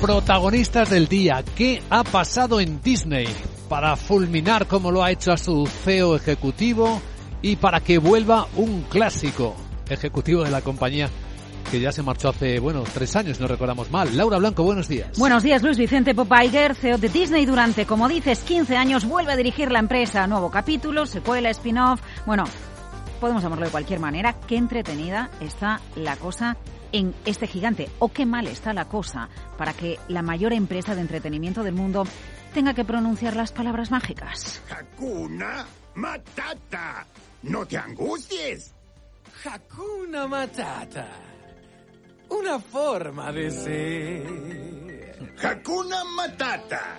protagonistas del día. ¿Qué ha pasado en Disney para fulminar como lo ha hecho a su CEO ejecutivo y para que vuelva un clásico ejecutivo de la compañía que ya se marchó hace, bueno, tres años, no recordamos mal. Laura Blanco, buenos días. Buenos días, Luis Vicente Popaiger, CEO de Disney durante, como dices, 15 años, vuelve a dirigir la empresa. Nuevo capítulo, secuela, spin-off. Bueno, podemos llamarlo de cualquier manera. Qué entretenida está la cosa en este gigante o qué mal está la cosa para que la mayor empresa de entretenimiento del mundo tenga que pronunciar las palabras mágicas. Hakuna Matata. No te angusties. Hakuna Matata. Una forma de ser. Hakuna Matata.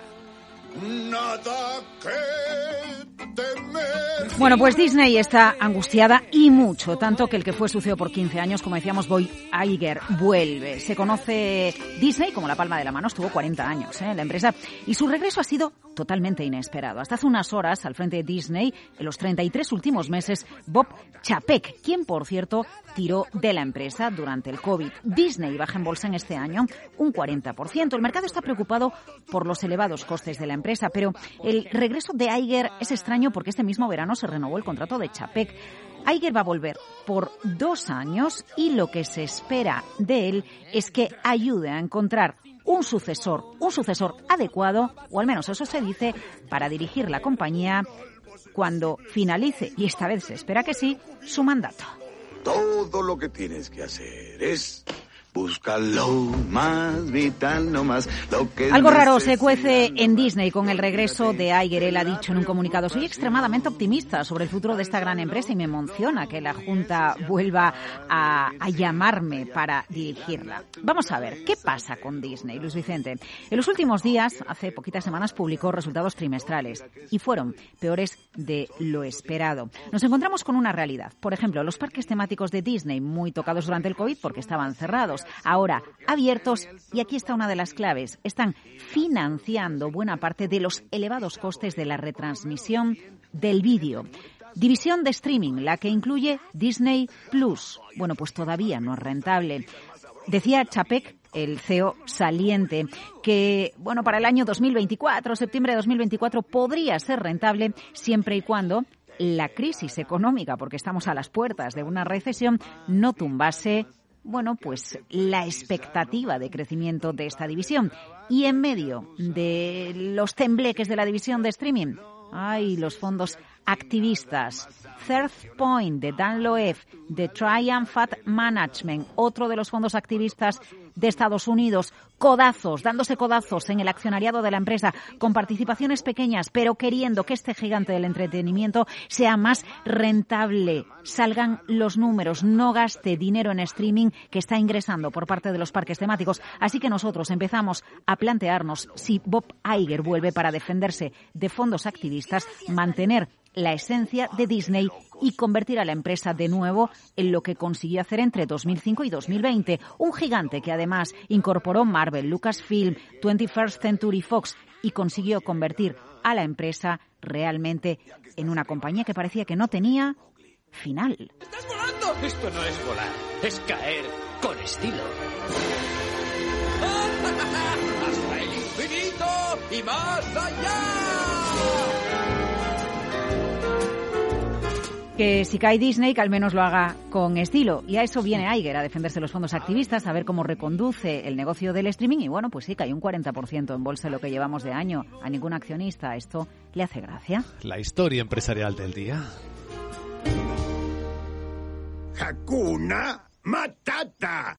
Nada que temer. Bueno, pues Disney está angustiada y mucho, tanto que el que fue su CEO por 15 años, como decíamos, Boy Iger, vuelve. Se conoce Disney como la palma de la mano, estuvo 40 años ¿eh? en la empresa y su regreso ha sido totalmente inesperado. Hasta hace unas horas, al frente de Disney, en los 33 últimos meses, Bob Chapek, quien por cierto tiró de la empresa durante el COVID. Disney baja en bolsa en este año un 40%. El mercado está preocupado por los elevados costes de la empresa, pero el regreso de Iger es extraño porque este mismo verano se renovó el contrato de Chapek. Iger va a volver por dos años y lo que se espera de él es que ayude a encontrar un sucesor, un sucesor adecuado, o al menos eso se dice, para dirigir la compañía cuando finalice, y esta vez se espera que sí, su mandato. Todo lo que tienes que hacer es buscar lo más vital, no más lo que Algo raro se cuece en Disney con el regreso de Iger. Él ha dicho en un comunicado, soy extremadamente optimista sobre el futuro de esta gran empresa y me emociona que la Junta vuelva a, a llamarme para dirigirla. Vamos a ver, ¿qué pasa con Disney, Luis Vicente? En los últimos días, hace poquitas semanas, publicó resultados trimestrales y fueron peores de lo esperado. Nos encontramos con una realidad. Por ejemplo, los parques temáticos de Disney, muy tocados durante el COVID porque estaban cerrados, ahora abiertos y aquí está una de las claves. Están financiando buena parte de los elevados costes de la retransmisión del vídeo. División de streaming, la que incluye Disney Plus. Bueno, pues todavía no es rentable. Decía Chapek, el CEO saliente, que bueno, para el año 2024, septiembre de 2024, podría ser rentable siempre y cuando la crisis económica, porque estamos a las puertas de una recesión, no tumbase bueno, pues la expectativa de crecimiento de esta división. Y en medio de los tembleques de la división de streaming, hay los fondos activistas. Third Point de Dan Loeb, de Triumph Management, otro de los fondos activistas de Estados Unidos, codazos, dándose codazos en el accionariado de la empresa, con participaciones pequeñas, pero queriendo que este gigante del entretenimiento sea más rentable, salgan los números, no gaste dinero en streaming que está ingresando por parte de los parques temáticos. Así que nosotros empezamos a plantearnos si Bob Iger vuelve para defenderse de fondos activistas, mantener la esencia de Disney y convertir a la empresa de nuevo en lo que consiguió hacer entre 2005 y 2020. Un gigante que además incorporó Marvel, Lucasfilm, 21st Century Fox y consiguió convertir a la empresa realmente en una compañía que parecía que no tenía final. ¡Estás volando! Esto no es volar, es caer con estilo. ¡Hasta el infinito y más allá! Que si cae Disney, que al menos lo haga con estilo. Y a eso viene Iger, a defenderse de los fondos activistas, a ver cómo reconduce el negocio del streaming. Y bueno, pues sí, cae un 40% en bolsa lo que llevamos de año. A ningún accionista esto le hace gracia. La historia empresarial del día. Hakuna Matata.